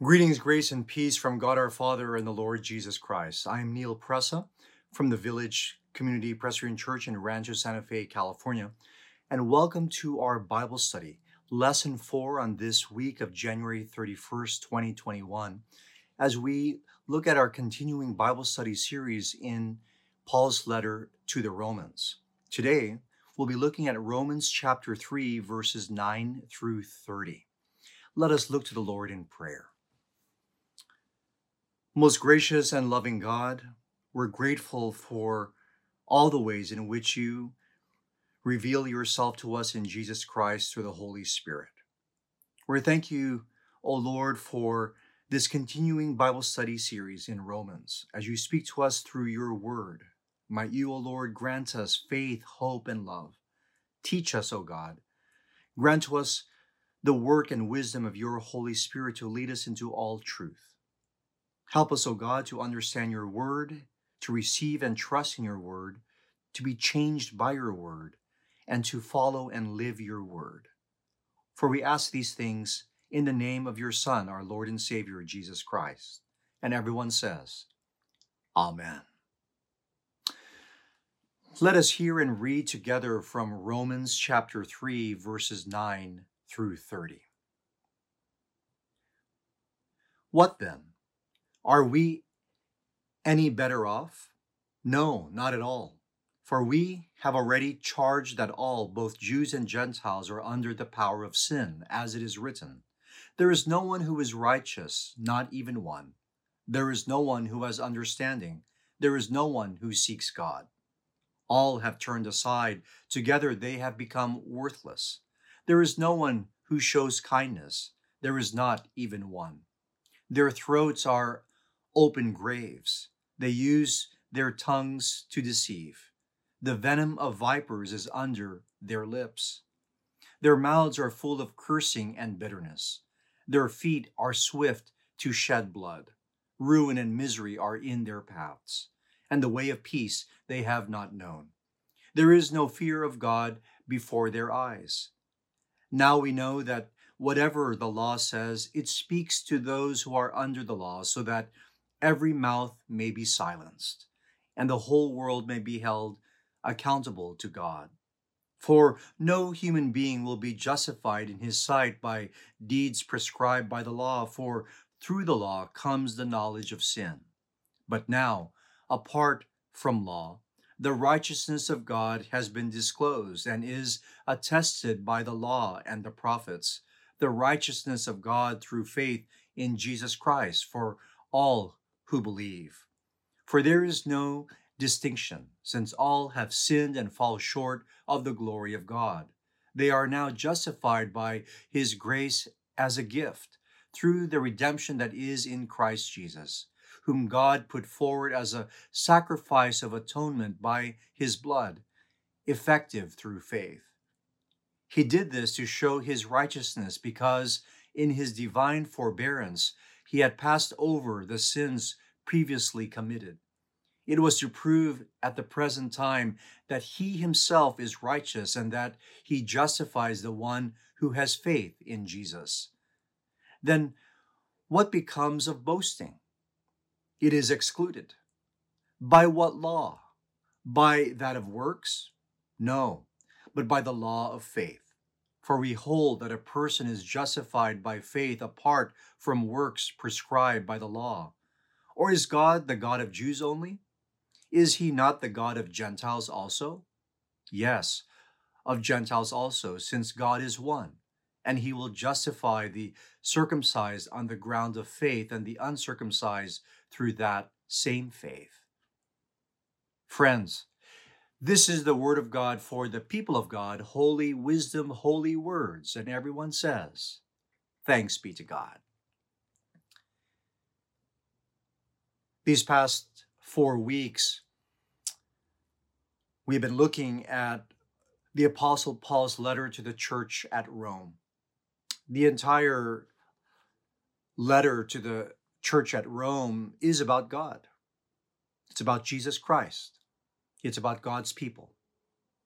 Greetings, grace, and peace from God our Father and the Lord Jesus Christ. I am Neal Presa from the Village Community Presbyterian Church in Rancho Santa Fe, California, and welcome to our Bible study, lesson four on this week of January 31st, 2021, as we look at our continuing Bible study series in Paul's letter to the Romans. Today, we'll be looking at Romans chapter 3, verses 9 through 30. Let us look to the Lord in prayer. Most gracious and loving God, we're grateful for all the ways in which you reveal yourself to us in Jesus Christ through the Holy Spirit. We thank you, O Lord, for this continuing Bible study series in Romans as you speak to us through your word. Might you, O Lord, grant us faith, hope, and love. Teach us, O God. Grant to us the work and wisdom of your Holy Spirit to lead us into all truth. Help us, O God, to understand your word, to receive and trust in your word, to be changed by your word, and to follow and live your word. For we ask these things in the name of your Son, our Lord and Savior, Jesus Christ. And everyone says, Amen. Let us hear and read together from Romans chapter 3, verses 9 through 30. What then? Are we any better off? No, not at all. For we have already charged that all, both Jews and Gentiles, are under the power of sin, as it is written. There is no one who is righteous, not even one. There is no one who has understanding. There is no one who seeks God. All have turned aside. Together they have become worthless. There is no one who shows kindness. There is not even one. Their throats are open graves. They use their tongues to deceive. The venom of vipers is under their lips. Their mouths are full of cursing and bitterness. Their feet are swift to shed blood. Ruin and misery are in their paths, and the way of peace they have not known. There is no fear of God before their eyes. Now we know that whatever the law says, it speaks to those who are under the law, so that every mouth may be silenced, and the whole world may be held accountable to God. For no human being will be justified in his sight by deeds prescribed by the law, for through the law comes the knowledge of sin. But now, apart from law, the righteousness of God has been disclosed and is attested by the law and the prophets, the righteousness of God through faith in Jesus Christ for all who believe. For there is no distinction, since all have sinned and fall short of the glory of God. They are now justified by his grace as a gift through the redemption that is in Christ Jesus, whom God put forward as a sacrifice of atonement by his blood, effective through faith. He did this to show his righteousness because in his divine forbearance he had passed over the sins previously committed. It was to prove at the present time that he himself is righteous and that he justifies the one who has faith in Jesus. Then what becomes of boasting? It is excluded. By what law? By that of works? No, but by the law of faith. For we hold that a person is justified by faith apart from works prescribed by the law. Or is God the God of Jews only? Is he not the God of Gentiles also? Yes, of Gentiles also, since God is one, and he will justify the circumcised on the ground of faith and the uncircumcised through that same faith. Friends, this is the word of God for the people of God, holy wisdom, holy words. And everyone says, Thanks be to God. These past four weeks, we've been looking at the Apostle Paul's letter to the church at Rome. The entire letter to the church at Rome is about God, it's about Jesus Christ. It's about God's people.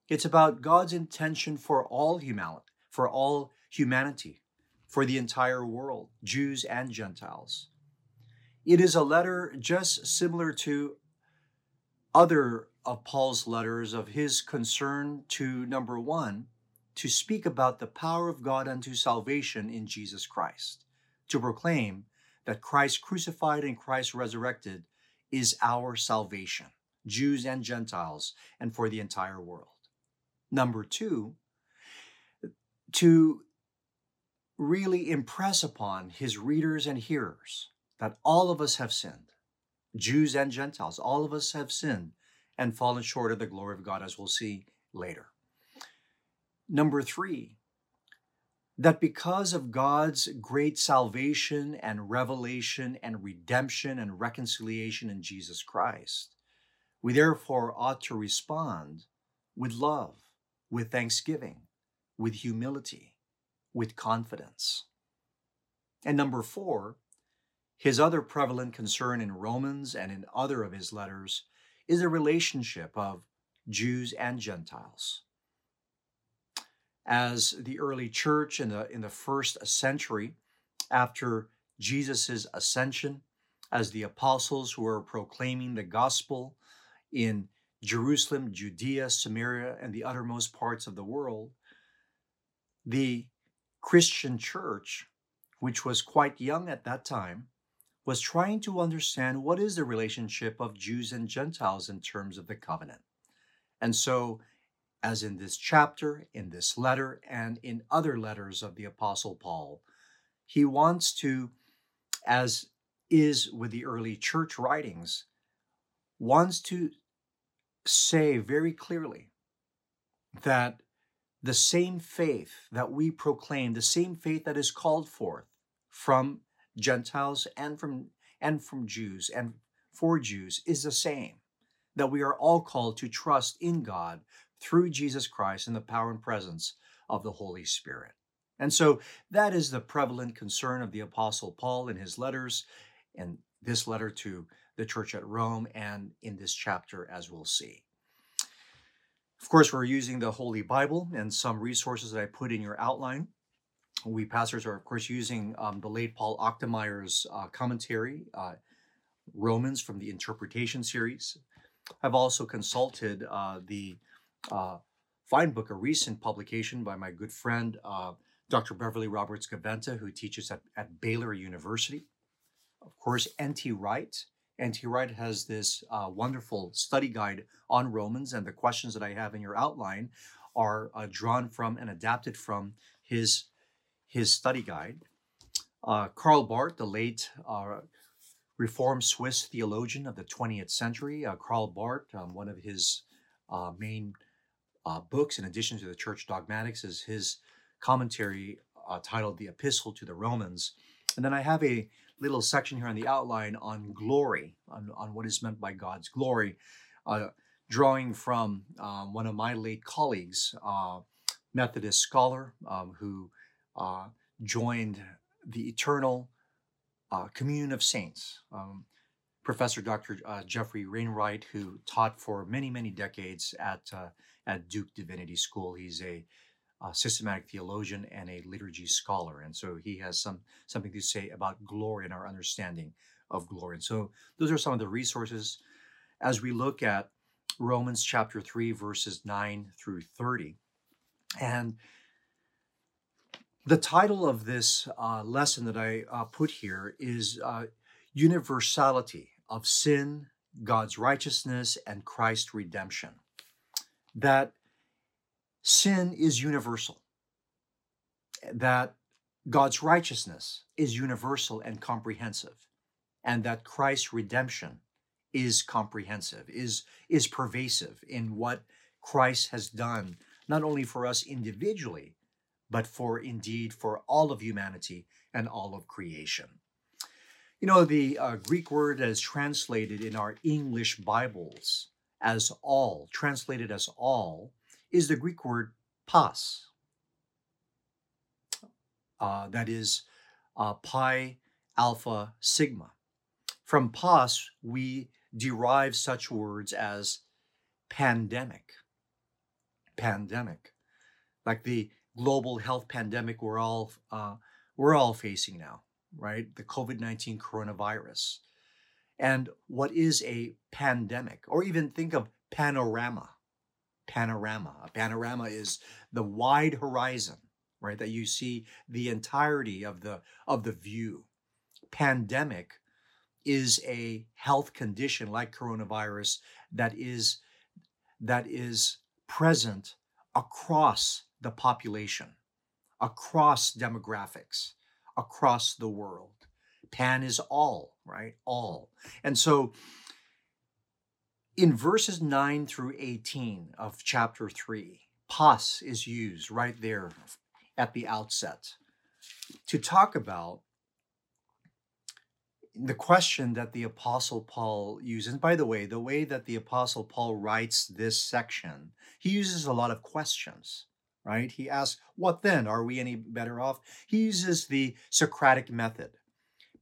It's about God's intention for all humanity, for all humanity, for the entire world, Jews and Gentiles. It is a letter just similar to other of Paul's letters of his concern to number one, to speak about the power of God unto salvation in Jesus Christ, to proclaim that Christ crucified and Christ resurrected is our salvation, Jews and Gentiles, and for the entire world. Number two, to really impress upon his readers and hearers that all of us have sinned, Jews and Gentiles, all of us have sinned and fallen short of the glory of God, as we'll see later. Number three, that because of God's great salvation and revelation and redemption and reconciliation in Jesus Christ, we therefore ought to respond with love, with thanksgiving, with humility, with confidence. And number four, his other prevalent concern in Romans and in other of his letters is the relationship of Jews and Gentiles. As the early church in the, in the first century, after Jesus' ascension, as the apostles who were proclaiming the gospel in Jerusalem, Judea, Samaria, and the uttermost parts of the world, the Christian church, which was quite young at that time, was trying to understand what is the relationship of Jews and Gentiles in terms of the covenant. And so, as in this chapter, in this letter, and in other letters of the Apostle Paul, he wants to, as is with the early church writings, wants to say very clearly that the same faith that we proclaim, the same faith that is called forth from Gentiles and from and from Jews and for Jews is the same that we are all called to trust in God through Jesus Christ in the power and presence of the Holy Spirit. And so that is the prevalent concern of the Apostle Paul in his letters, and this letter to the church at Rome, and in this chapter, as we'll see. Of course, we're using the Holy Bible and some resources that I put in your outline we pastors are, of course, using um, the late Paul Achtemeier's uh, commentary, uh, Romans from the Interpretation series. I've also consulted uh, the uh, fine book, a recent publication by my good friend, uh, Dr. Beverly Roberts Gaventa, who teaches at, at Baylor University. Of course, N.T. Wright. N.T. Wright has this uh, wonderful study guide on Romans, and the questions that I have in your outline are drawn from and adapted from his his study guide. Uh, Karl Barth, the late uh, Reformed Swiss theologian of the 20th century, uh, Karl Barth, um, one of his uh, main uh, books, in addition to the Church Dogmatics, is his commentary uh, titled The Epistle to the Romans. And then I have a little section here on the outline on glory, on, on what is meant by God's glory, drawing from um, one of my late colleagues, Methodist scholar um, who uh, joined the eternal uh, communion of saints. Um, Professor Dr. Uh, Geoffrey Wainwright, who taught for many, many decades at, uh, at Duke Divinity School. He's a, a, systematic theologian and a liturgy scholar. And so he has some something to say about glory and our understanding of glory. And so those are some of the resources as we look at Romans chapter 3, verses 9 through 30. And the title of this uh, lesson that I uh, put here is uh, Universality of Sin, God's Righteousness, and Christ's Redemption. That sin is universal, that God's righteousness is universal and comprehensive, and that Christ's redemption is comprehensive, is, is pervasive in what Christ has done, not only for us individually, but for indeed for all of humanity and all of creation. You know, the uh, Greek word is translated in our English Bibles as all, translated as all, is the Greek word pas. Uh, that is uh, pi alpha sigma. From pas, we derive such words as pandemic. Pandemic. Like the global health pandemic we're all uh, we're all facing now, right? The COVID 19 coronavirus. And what is a pandemic? Or even think of panorama. Panorama. A panorama is the wide horizon, right? That you see the entirety of the of the view. Pandemic is a health condition like coronavirus that is that is present across the population, across demographics, across the world. Pan is all, right? All. And so in verses 9 through 18 of chapter 3, pas is used right there at the outset to talk about the question that the apostle paul uses. By the way the way that the apostle paul writes this section he uses a lot of questions right? He asks what then? Are we any better off? He uses the socratic method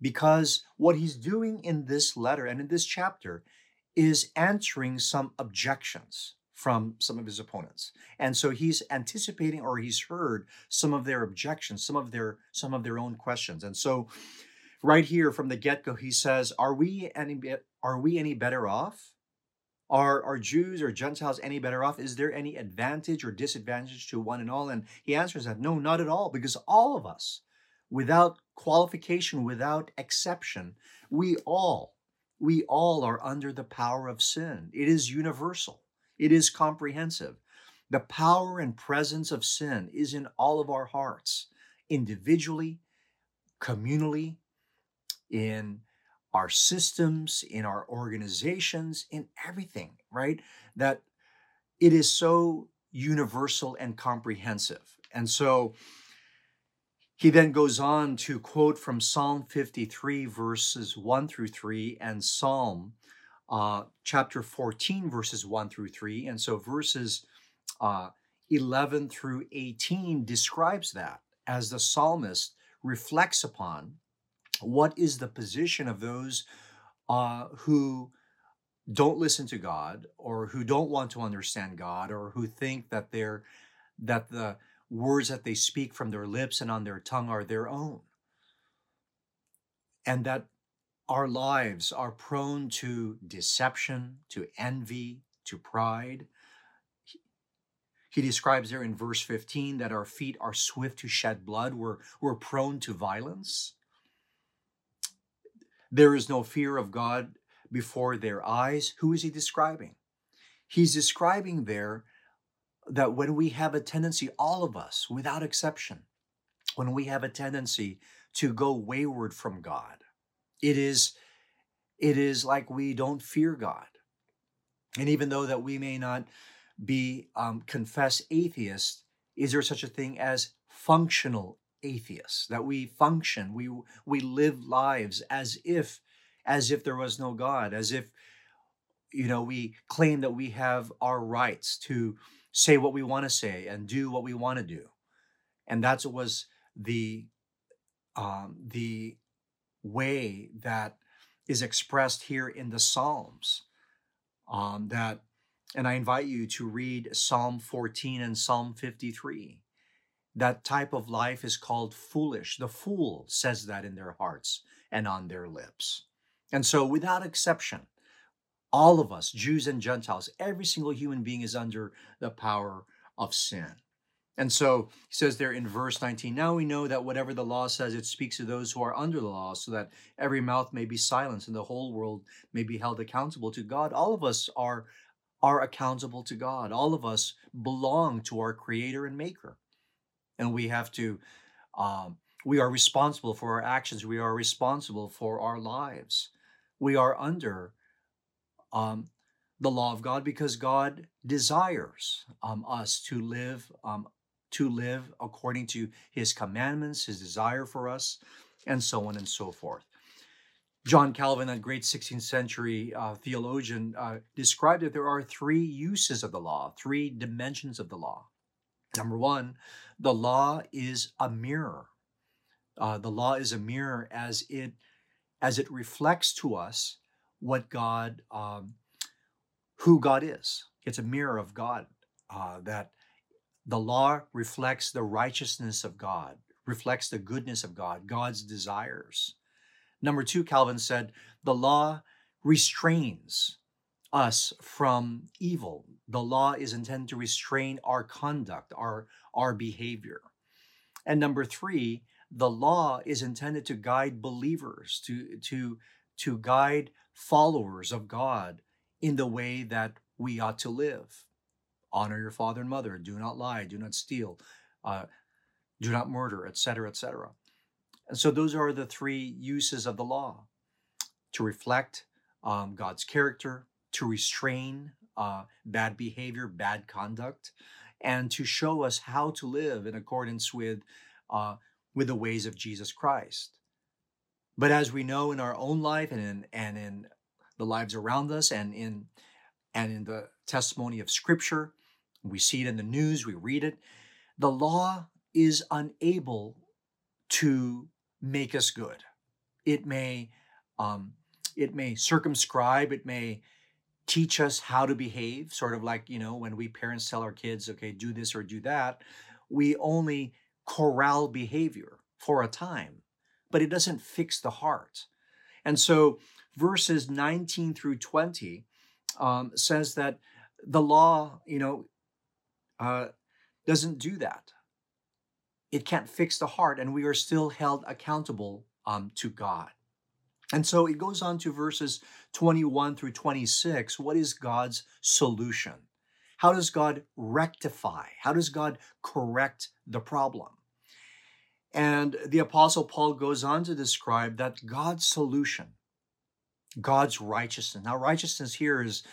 because what he's doing in this letter and in this chapter is answering some objections from some of his opponents. And so he's anticipating or he's heard some of their objections some of their some of their own questions. And so right here from the get-go he says are we any are we any better off? Are are jews or gentiles any better off? Is there any advantage or disadvantage to one and all? And he answers that no not at all because all of us without qualification without exception we all we all are under the power of sin it is universal it is comprehensive the power and presence of sin is in all of our hearts individually communally in our systems, in our organizations, in everything, right? That it is so universal and comprehensive. And so he then goes on to quote from Psalm 53, verses 1 through 3, and Psalm uh, chapter 14, verses 1 through 3. And so verses uh, 11 through 18 describes that as the psalmist reflects upon what is the position of those uh, who don't listen to God or who don't want to understand God or who think that they're that the words that they speak from their lips and on their tongue are their own and that our lives are prone to deception to envy to pride he describes there in verse 15 that our feet are swift to shed blood we're, we're prone to violence there is no fear of God before their eyes. Who is he describing? He's describing there that when we have a tendency, all of us, without exception, when we have a tendency to go wayward from God, it is it is like we don't fear God. And even though that we may not be um, confess atheists, is there such a thing as functional atheists that we function we we live lives as if as if there was no god as if you know we claim that we have our rights to say what we want to say and do what we want to do and that was the um, the way that is expressed here in the psalms um, that and i invite you to read psalm 14 and psalm 53 that type of life is called foolish. The fool says that in their hearts and on their lips. And so, without exception, all of us, Jews and Gentiles, every single human being is under the power of sin. And so he says there in verse 19, now we know that whatever the law says, it speaks to those who are under the law, so that every mouth may be silenced and the whole world may be held accountable to God. All of us are, are accountable to God. All of us belong to our Creator and Maker and we have to um, we are responsible for our actions we are responsible for our lives we are under um, the law of god because god desires um, us to live um, to live according to his commandments his desire for us and so on and so forth john calvin a great 16th century uh, theologian uh, described that there are three uses of the law three dimensions of the law number one the law is a mirror. Uh, the law is a mirror as it as it reflects to us what God, um, who God is. It's a mirror of God. Uh, that the law reflects the righteousness of God, reflects the goodness of God, God's desires. Number two, Calvin said, the law restrains us from evil. The law is intended to restrain our conduct, our, our behavior. And number three, the law is intended to guide believers, to, to, to guide followers of God in the way that we ought to live. Honor your father and mother, do not lie, do not steal, uh, do not murder, etc., etc. And so those are the three uses of the law to reflect um, God's character, to restrain uh, bad behavior, bad conduct, and to show us how to live in accordance with, uh, with the ways of Jesus Christ. But as we know in our own life and in, and in the lives around us and in, and in the testimony of Scripture, we see it in the news, we read it, the law is unable to make us good. It may um, it may circumscribe, it may teach us how to behave, sort of like, you know, when we parents tell our kids, okay, do this or do that, we only corral behavior for a time, but it doesn't fix the heart. And so verses 19 through 20 um, says that the law, you know, uh, doesn't do that. It can't fix the heart, and we are still held accountable um, to God. And so it goes on to verses 21 through 26. What is God's solution? How does God rectify? How does God correct the problem? And the Apostle Paul goes on to describe that God's solution, God's righteousness. Now, righteousness here is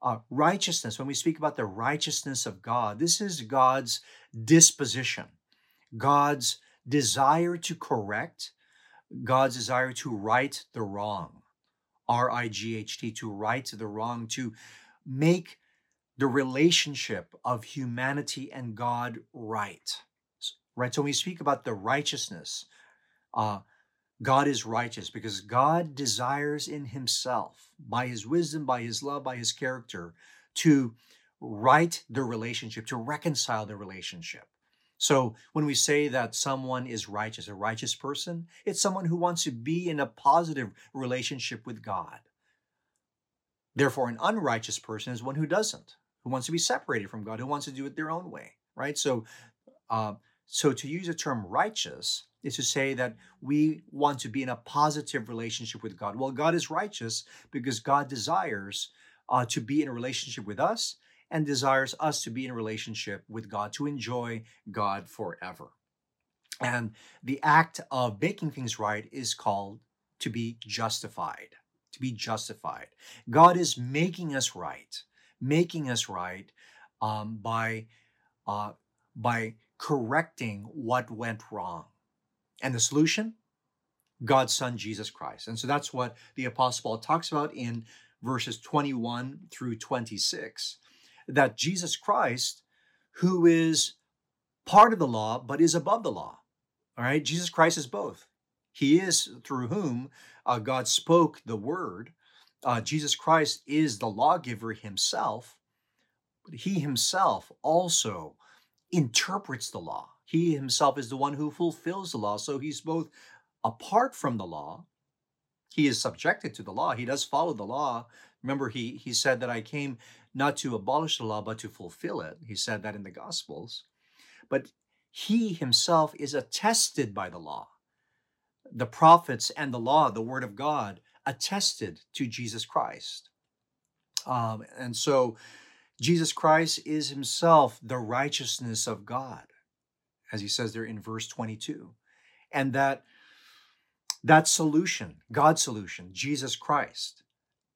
uh, righteousness. When we speak about the righteousness of God, this is God's disposition, God's desire to correct, God's desire to right the wrong. R I G H T, to right the wrong, to make the relationship of humanity and God right. Right? So when we speak about the righteousness, uh, God is righteous because God desires in himself, by his wisdom, by his love, by his character, to right the relationship, to reconcile the relationship. So when we say that someone is righteous, a righteous person, it's someone who wants to be in a positive relationship with God. Therefore, an unrighteous person is one who doesn't, who wants to be separated from God, who wants to do it their own way, right? So, uh, so to use the term righteous is to say that we want to be in a positive relationship with God. Well, God is righteous because God desires uh, to be in a relationship with us and desires us to be in a relationship with God, to enjoy God forever. And the act of making things right is called to be justified. To be justified. God is making us right, making us right um, by, uh, by correcting what went wrong. And the solution? God's Son, Jesus Christ. And so that's what the Apostle Paul talks about in verses 21 through 26 that Jesus Christ, who is part of the law but is above the law, all right, Jesus Christ is both. He is through whom uh, God spoke the word. Uh, Jesus Christ is the lawgiver himself, but he himself also interprets the law. He himself is the one who fulfills the law. So he's both apart from the law, he is subjected to the law. He does follow the law. Remember, he, he said that I came not to abolish the law, but to fulfill it. He said that in the Gospels. But he himself is attested by the law. The prophets and the law, the word of God, attested to Jesus Christ. Um, and so Jesus Christ is himself the righteousness of God, as he says there in verse 22. And that that solution, God's solution, Jesus Christ,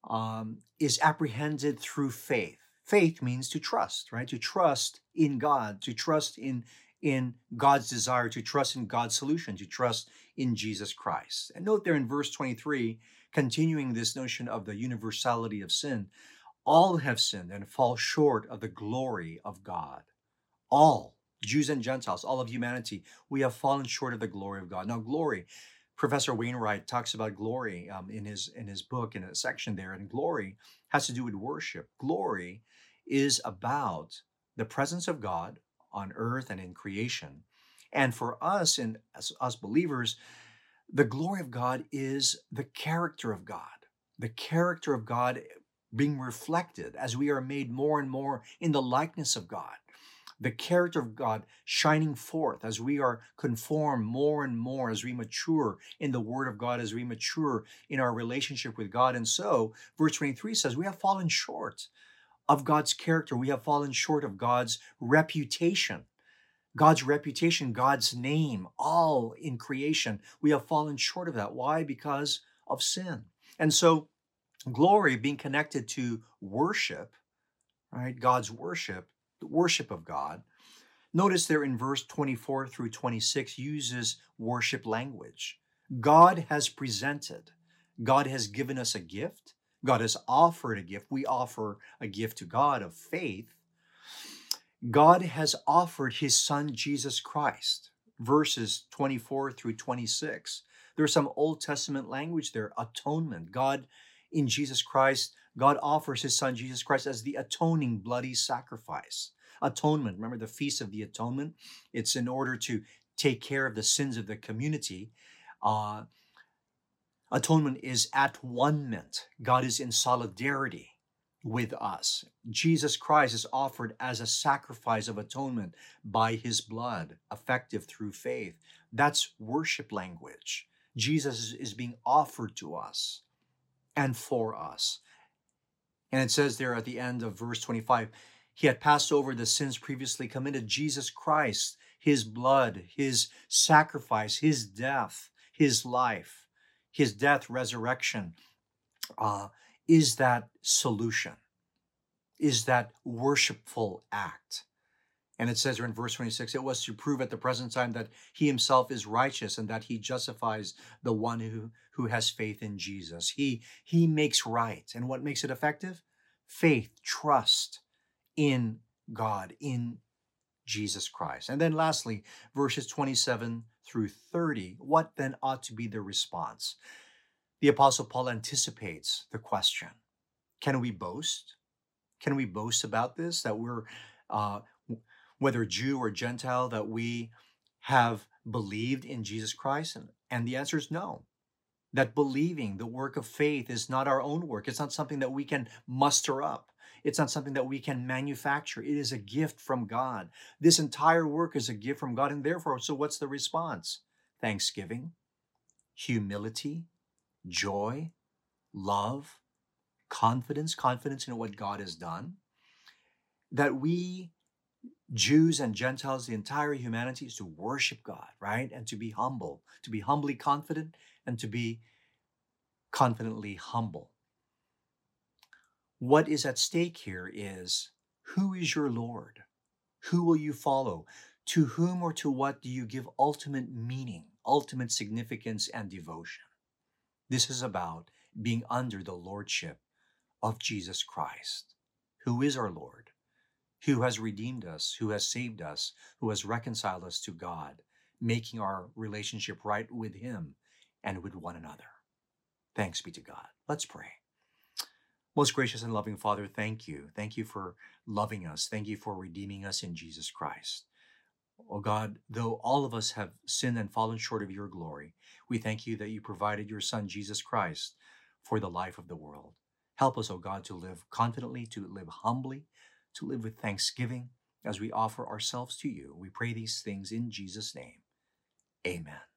um, is apprehended through faith. Faith means to trust, right? To trust in God, to trust in in God's desire, to trust in God's solution, to trust in Jesus Christ. And note there in verse 23, continuing this notion of the universality of sin, all have sinned and fall short of the glory of God. All, Jews and Gentiles, all of humanity, we have fallen short of the glory of God. Now, glory, Professor Wainwright talks about glory um, in his in his book in a section there, and glory has to do with worship. Glory is about the presence of God on earth and in creation, And for us and as us believers, the glory of God is the character of God. The character of God being reflected as we are made more and more in the likeness of God. The character of God shining forth as we are conformed more and more as we mature in the Word of God, as we mature in our relationship with God. And so, verse 23 says, We have fallen short of God's character. We have fallen short of God's reputation. God's reputation, God's name, all in creation. We have fallen short of that. Why? Because of sin. And so, glory being connected to worship, right? God's worship, the worship of God. Notice there in verse 24 through 26 uses worship language. God has presented, God has given us a gift, God has offered a gift. We offer a gift to God of faith. God has offered his son Jesus Christ. Verses 24 through 26. There's some Old Testament language there atonement. God, in Jesus Christ, God offers his son Jesus Christ as the atoning bloody sacrifice. Atonement, remember the Feast of the Atonement? It's in order to take care of the sins of the community. Uh, atonement is at one ment. God is in solidarity with us. Jesus Christ is offered as a sacrifice of atonement by his blood, effective through faith. That's worship language. Jesus is being offered to us and for us. And it says there at the end of verse 25, he had passed over the sins previously committed. Jesus Christ, his blood, his sacrifice, his death, his life, his death, resurrection, uh, is that solution, is that worshipful act. And it says here in verse 26 it was to prove at the present time that he himself is righteous and that he justifies the one who, who has faith in Jesus. He, he makes right. And what makes it effective? Faith, trust in God, in Jesus Christ. And then lastly, verses 27 through 30. What then ought to be the response? the Apostle Paul anticipates the question Can we boast? Can we boast about this? That we're, uh, whether Jew or Gentile, that we have believed in Jesus Christ? And, and the answer is no. That believing, the work of faith, is not our own work. It's not something that we can muster up. It's not something that we can manufacture. It is a gift from God. This entire work is a gift from God. And therefore, so what's the response? Thanksgiving, humility, joy, love, confidence, confidence in what God has done, that we Jews and Gentiles, the entire humanity is to worship God, right? And to be humble, to be humbly confident and to be confidently humble. What is at stake here is who is your Lord? Who will you follow? To whom or to what do you give ultimate meaning, ultimate significance, and devotion? This is about being under the lordship of Jesus Christ, who is our Lord, who has redeemed us, who has saved us, who has reconciled us to God, making our relationship right with Him and with one another. Thanks be to God. Let's pray. Most gracious and loving Father, thank you. Thank you for loving us. Thank you for redeeming us in Jesus Christ. Oh God, though all of us have sinned and fallen short of your glory, we thank you that you provided your Son, Jesus Christ, for the life of the world. Help us, O oh God, to live confidently, to live humbly, to live with thanksgiving as we offer ourselves to you. We pray these things in Jesus' name. Amen.